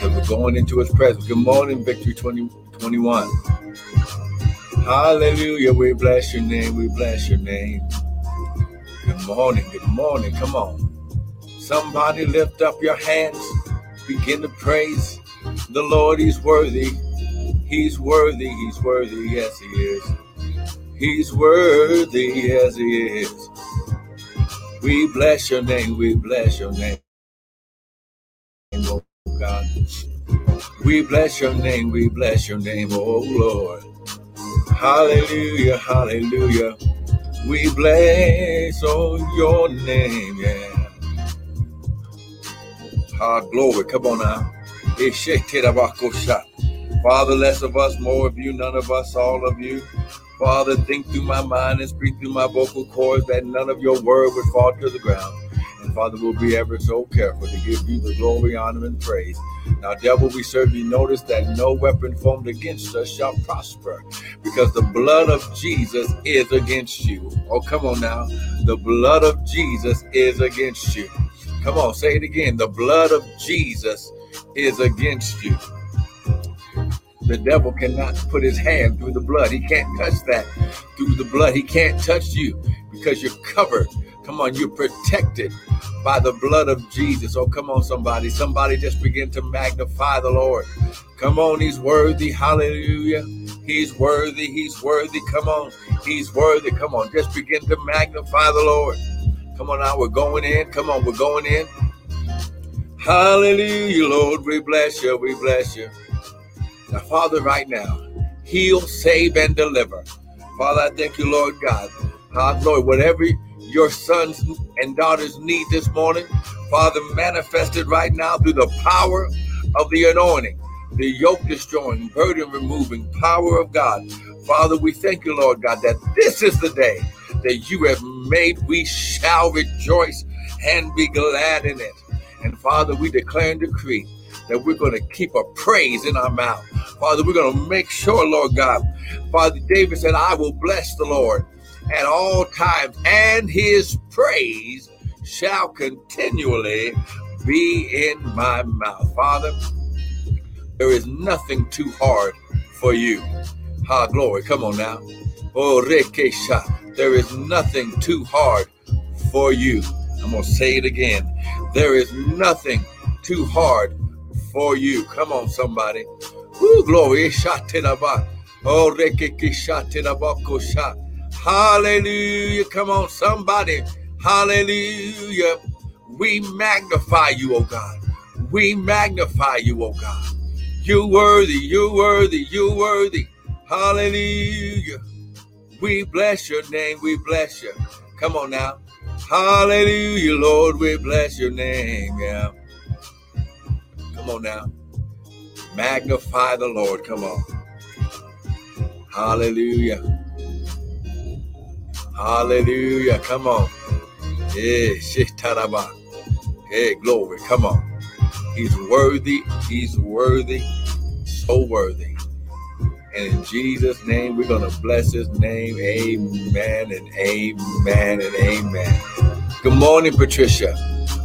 because we're going into his presence. Good morning, Victory 2021. Hallelujah. We bless your name. We bless your name. Good morning. Good morning. Come on. Somebody lift up your hands. Begin to praise the Lord. He's worthy. He's worthy. He's worthy. Yes, he is. He's worthy. Yes, he is. We bless your name. We bless your name. God. We bless your name. We bless your name, oh Lord. Hallelujah. Hallelujah. We bless oh your name. Yeah. Ah, glory. Come on now. Father, less of us, more of you, none of us, all of you. Father, think through my mind and speak through my vocal cords that none of your word would fall to the ground. And Father, we'll be ever so careful to give you the glory, honor, and praise. Now, devil, we serve you. Notice that no weapon formed against us shall prosper because the blood of Jesus is against you. Oh, come on now. The blood of Jesus is against you. Come on, say it again. The blood of Jesus is against you. The devil cannot put his hand through the blood. He can't touch that through the blood. He can't touch you because you're covered. Come on, you're protected by the blood of Jesus. Oh, come on, somebody. Somebody just begin to magnify the Lord. Come on, he's worthy. Hallelujah. He's worthy. He's worthy. Come on. He's worthy. Come on. Just begin to magnify the Lord. Come on now. We're going in. Come on. We're going in. Hallelujah, Lord. We bless you. We bless you. Now, Father, right now, heal, save, and deliver. Father, I thank you, Lord God. Uh, Lord, whatever your sons and daughters need this morning, Father, manifested right now through the power of the anointing, the yoke destroying, burden removing power of God. Father, we thank you, Lord God, that this is the day that you have made. We shall rejoice and be glad in it. And Father, we declare and decree that we're going to keep a praise in our mouth. Father, we're going to make sure, Lord God. Father, David said, I will bless the Lord at all times, and his praise shall continually be in my mouth. Father, there is nothing too hard for you. Ha, glory. Come on now. Oh, rekesha. There is nothing too hard for you. I'm going to say it again. There is nothing too hard for you. Come on, somebody. Woo, glory. Oh, Hallelujah. Come on, somebody. Hallelujah. We magnify you, oh God. We magnify you, oh God. You worthy, you worthy, you worthy. Hallelujah. We bless your name. We bless you. Come on now. Hallelujah, Lord. We bless your name. Yeah. Come on now. Magnify the Lord. Come on. Hallelujah. Hallelujah. Come on. Yeah, shitaraba. Hey, glory. Come on. He's worthy. He's worthy. So worthy. And in Jesus' name, we're going to bless his name. Amen and amen and amen. Good morning, Patricia.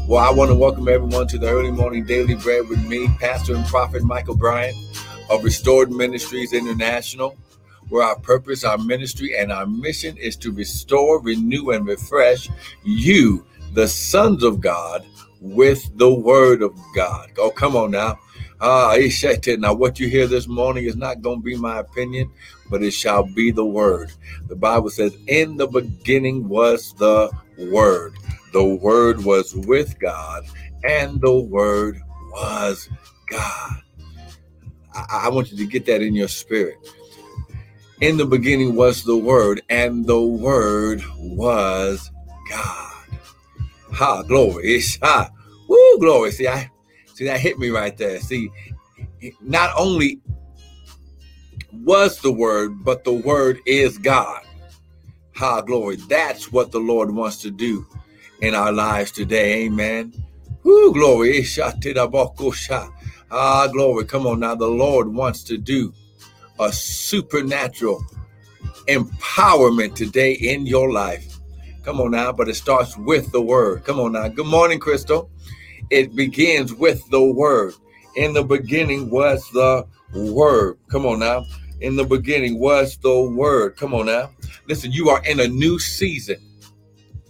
Well, I want to welcome everyone to the early morning daily bread with me, Pastor and Prophet Michael Bryant of Restored Ministries International, where our purpose, our ministry, and our mission is to restore, renew, and refresh you, the sons of God, with the word of God. Oh, come on now. Ah, now what you hear this morning is not going to be my opinion, but it shall be the word. The Bible says, In the beginning was the word the Word was with God, and the Word was God. I, I want you to get that in your spirit. In the beginning was the Word, and the Word was God. Ha, glory. It's ha. Woo, glory. See, I see that hit me right there. See, not only was the word, but the word is God. Ha, glory. That's what the Lord wants to do in our lives today. Amen. Whoo, glory. Ah, glory. Come on now. The Lord wants to do a supernatural empowerment today in your life. Come on now, but it starts with the word. Come on now. Good morning, Crystal. It begins with the word. In the beginning was the word. Come on now. In the beginning was the word. Come on now. Listen, you are in a new season.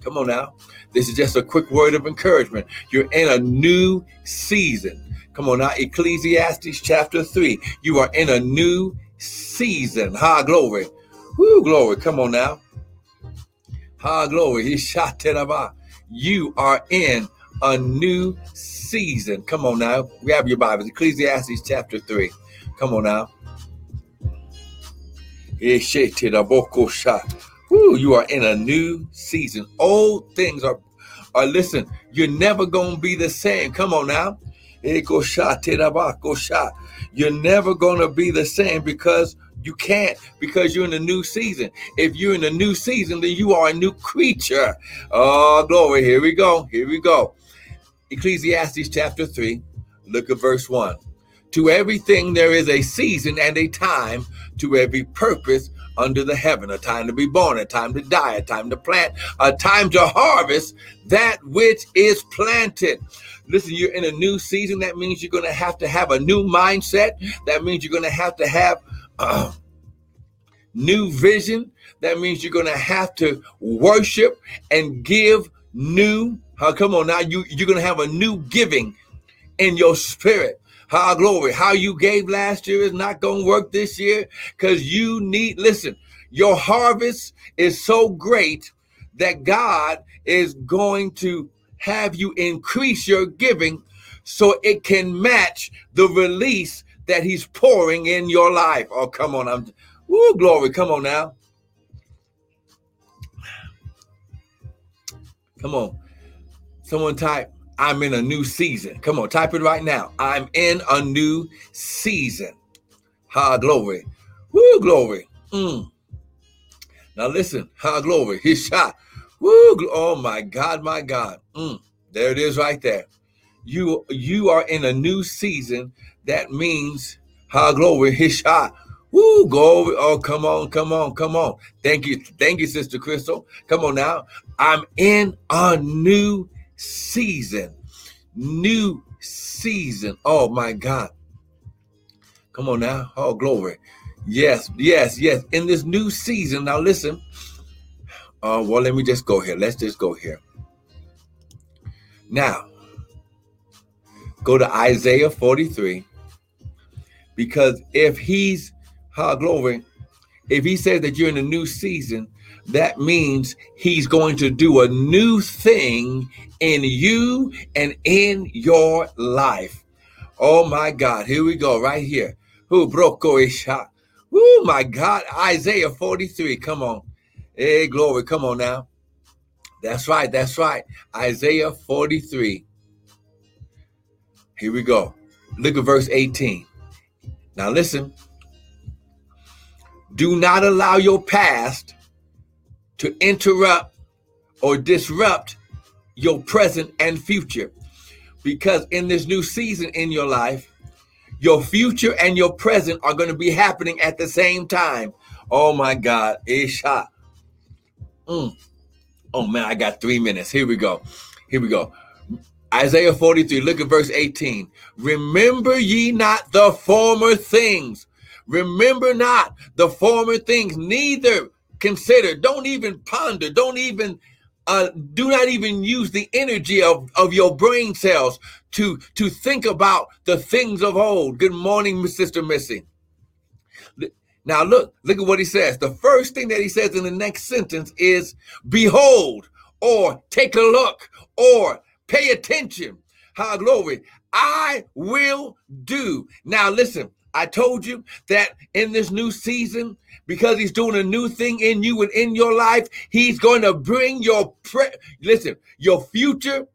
Come on now. This is just a quick word of encouragement. You're in a new season. Come on now. Ecclesiastes chapter 3. You are in a new season. High glory. Whoo, glory. Come on now. High glory. He shot You are in a new season. Come on now. Grab your Bibles. Ecclesiastes chapter 3. Come on now. Woo, you are in a new season. Old things are, are listen, you're never going to be the same. Come on now. You're never going to be the same because you can't because you're in a new season. If you're in a new season, then you are a new creature. Oh, glory. Here we go. Here we go. Ecclesiastes chapter 3, look at verse 1. To everything there is a season and a time, to every purpose under the heaven a time to be born, a time to die, a time to plant, a time to harvest that which is planted. Listen, you're in a new season. That means you're going to have to have a new mindset. That means you're going to have to have uh, new vision. That means you're going to have to worship and give new. How come on now? You you're going to have a new giving in your spirit. How glory. How you gave last year is not going to work this year because you need, listen, your harvest is so great that God is going to have you increase your giving so it can match the release that he's pouring in your life. Oh, come on. I'm woo, glory. Come on now. Come on. Someone type, I'm in a new season. Come on, type it right now. I'm in a new season. Ha, glory. Woo, glory. Mm. Now listen, ha, glory. His shot. Woo, oh my God, my God. Mm. There it is right there. You you are in a new season. That means, ha, glory. His shot. Woo, glory. Oh, come on, come on, come on. Thank you. Thank you, Sister Crystal. Come on now. I'm in a new season. New season. Oh my God. Come on now. Oh, glory. Yes, yes, yes. In this new season, now listen. Uh, well, let me just go here. Let's just go here. Now, go to Isaiah 43. Because if he's, oh, glory, if he says that you're in a new season, that means he's going to do a new thing in you and in your life. Oh my God, here we go, right here. Who broke Isha? Oh my God, Isaiah 43. Come on. Hey, glory. Come on now. That's right. That's right. Isaiah 43. Here we go. Look at verse 18. Now listen. Do not allow your past to interrupt or disrupt your present and future. Because in this new season in your life, your future and your present are going to be happening at the same time. Oh my God. Isha. Mm. Oh man, I got three minutes. Here we go. Here we go. Isaiah 43, look at verse 18. Remember ye not the former things. Remember not the former things, neither consider, don't even ponder, don't even uh, do not even use the energy of, of your brain cells to to think about the things of old. Good morning, Sister Missy. Now look, look at what he says. The first thing that he says in the next sentence is behold, or take a look, or pay attention. How glory. I will do. Now listen, I told you that in this new season, because he's doing a new thing in you and in your life, he's going to bring your pre- listen, your future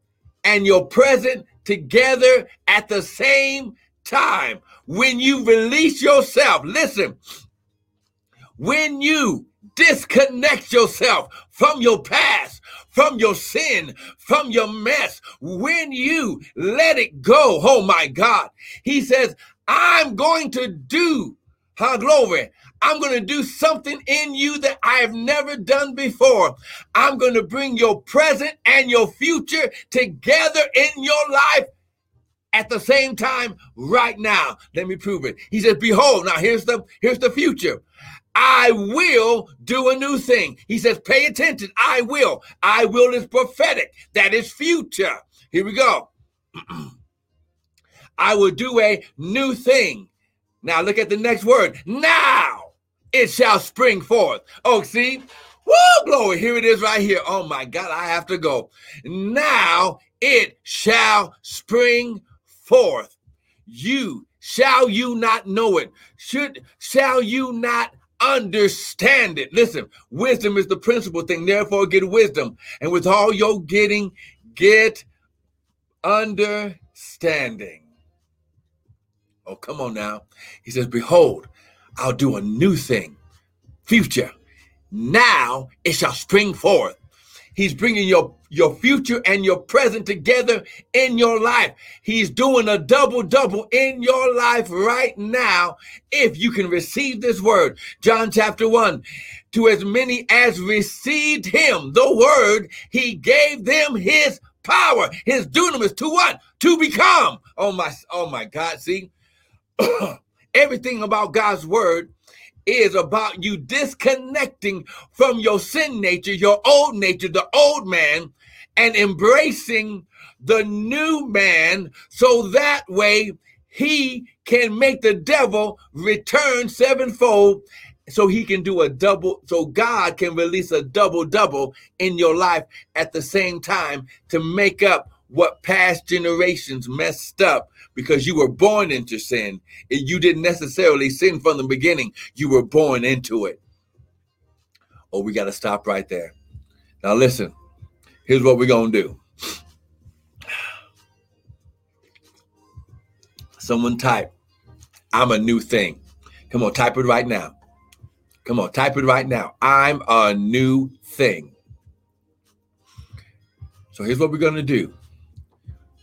and your present together at the same time. When you release yourself, listen, when you disconnect yourself from your past, from your sin, from your mess, when you let it go, oh my God, he says, I'm going to do, huh, glory. I'm going to do something in you that I have never done before. I'm going to bring your present and your future together in your life at the same time right now. Let me prove it. He says, Behold, now here's the here's the future. I will do a new thing. He says, pay attention. I will. I will is prophetic. That is future. Here we go. I will do a new thing. Now look at the next word. Now it shall spring forth. Oh, see? Woo, glory. Here it is right here. Oh my God, I have to go. Now it shall spring forth. You shall you not know it? Should shall you not understand it? Listen, wisdom is the principal thing. Therefore, get wisdom. And with all your getting, get understanding. Oh, come on now. He says, Behold, I'll do a new thing. Future. Now it shall spring forth. He's bringing your, your future and your present together in your life. He's doing a double double in your life right now if you can receive this word. John chapter 1 To as many as received him, the word, he gave them his power, his dunamis to what? To become. Oh my, oh my God. See, everything about God's word is about you disconnecting from your sin nature, your old nature, the old man, and embracing the new man so that way he can make the devil return sevenfold so he can do a double so god can release a double double in your life at the same time to make up what past generations messed up because you were born into sin. You didn't necessarily sin from the beginning, you were born into it. Oh, we got to stop right there. Now, listen, here's what we're going to do. Someone type, I'm a new thing. Come on, type it right now. Come on, type it right now. I'm a new thing. So here's what we're going to do.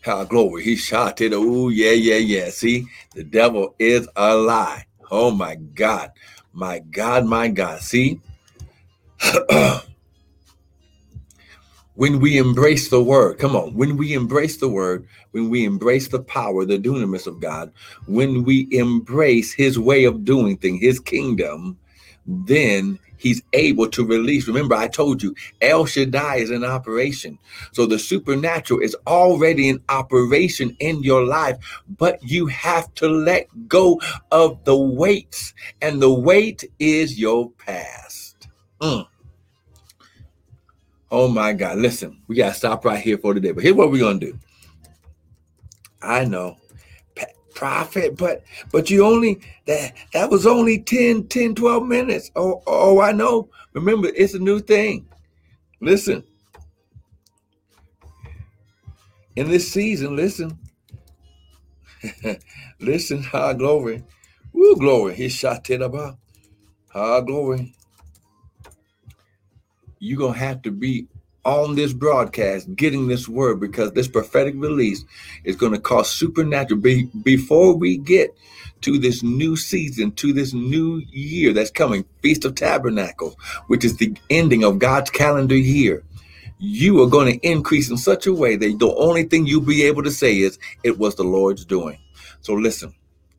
Ah, glory. He shot it. Oh, yeah, yeah, yeah. See, the devil is a lie. Oh, my God. My God, my God. See? when we embrace the word, come on, when we embrace the word, when we embrace the power, the dunamis of God, when we embrace his way of doing things, his kingdom, then he's able to release. Remember, I told you El Shaddai is in operation. So the supernatural is already in operation in your life, but you have to let go of the weights, and the weight is your past. Mm. Oh my God. Listen, we got to stop right here for today. But here's what we're going to do. I know prophet but but you only that that was only 10 10 12 minutes. Oh oh i know. Remember it's a new thing. Listen. In this season listen. Listen high glory. Woo, glory. He shot it about high glory. You're gonna have to be on this broadcast getting this word because this prophetic release is going to cause supernatural. Be, before we get to this new season to this new year that's coming feast of tabernacles which is the ending of god's calendar year you are going to increase in such a way that the only thing you'll be able to say is it was the lord's doing. So listen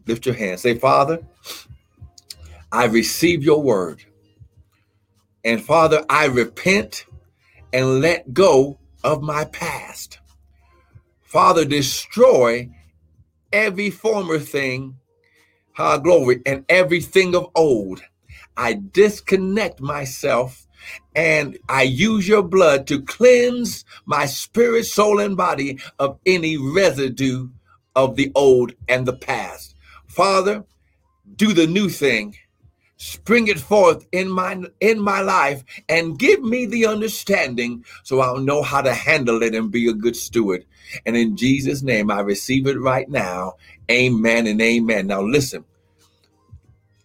lift your hand. Say father i receive your word. And father i repent and let go of my past. Father, destroy every former thing, ah, glory, and everything of old. I disconnect myself and I use your blood to cleanse my spirit, soul, and body of any residue of the old and the past. Father, do the new thing spring it forth in my in my life and give me the understanding so I'll know how to handle it and be a good steward. And in Jesus name I receive it right now. Amen and amen. Now listen.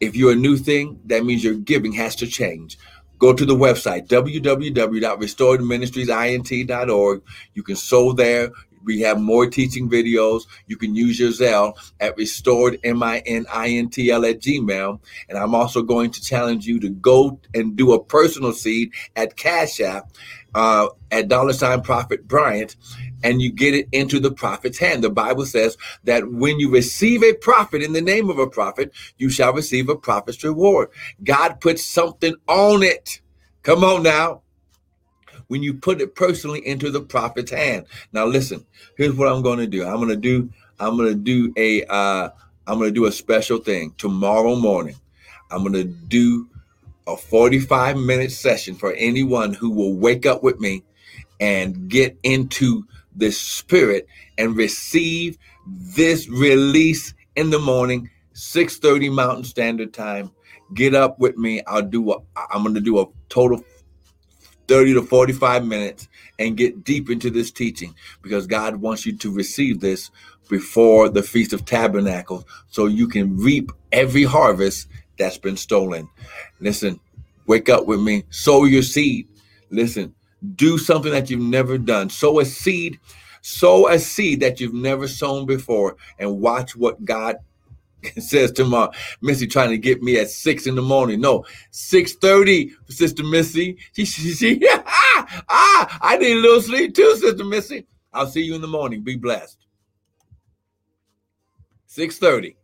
If you're a new thing, that means your giving has to change. Go to the website www.restoredministriesint.org. You can sow there. We have more teaching videos. You can use your Zelle at restored, M-I-N-I-N-T-L at Gmail. And I'm also going to challenge you to go and do a personal seed at Cash App uh, at dollar sign Prophet Bryant and you get it into the prophet's hand. The Bible says that when you receive a prophet in the name of a prophet, you shall receive a prophet's reward. God puts something on it. Come on now. When you put it personally into the prophet's hand. Now listen, here's what I'm going to do. I'm going to do I'm going to do a uh I'm going to do a special thing tomorrow morning. I'm going to do a 45 minute session for anyone who will wake up with me and get into the spirit and receive this release in the morning 6:30 mountain standard time get up with me i'll do a i'm going to do a total 30 to 45 minutes and get deep into this teaching because god wants you to receive this before the feast of tabernacles so you can reap every harvest that's been stolen. Listen wake up with me. Sow your seed. Listen do something that you've never done. Sow a seed, sow a seed that you've never sown before, and watch what God says tomorrow. Missy trying to get me at six in the morning. No, six thirty, Sister Missy. She, she, she ah, ah, I need a little sleep too, Sister Missy. I'll see you in the morning. Be blessed. Six thirty.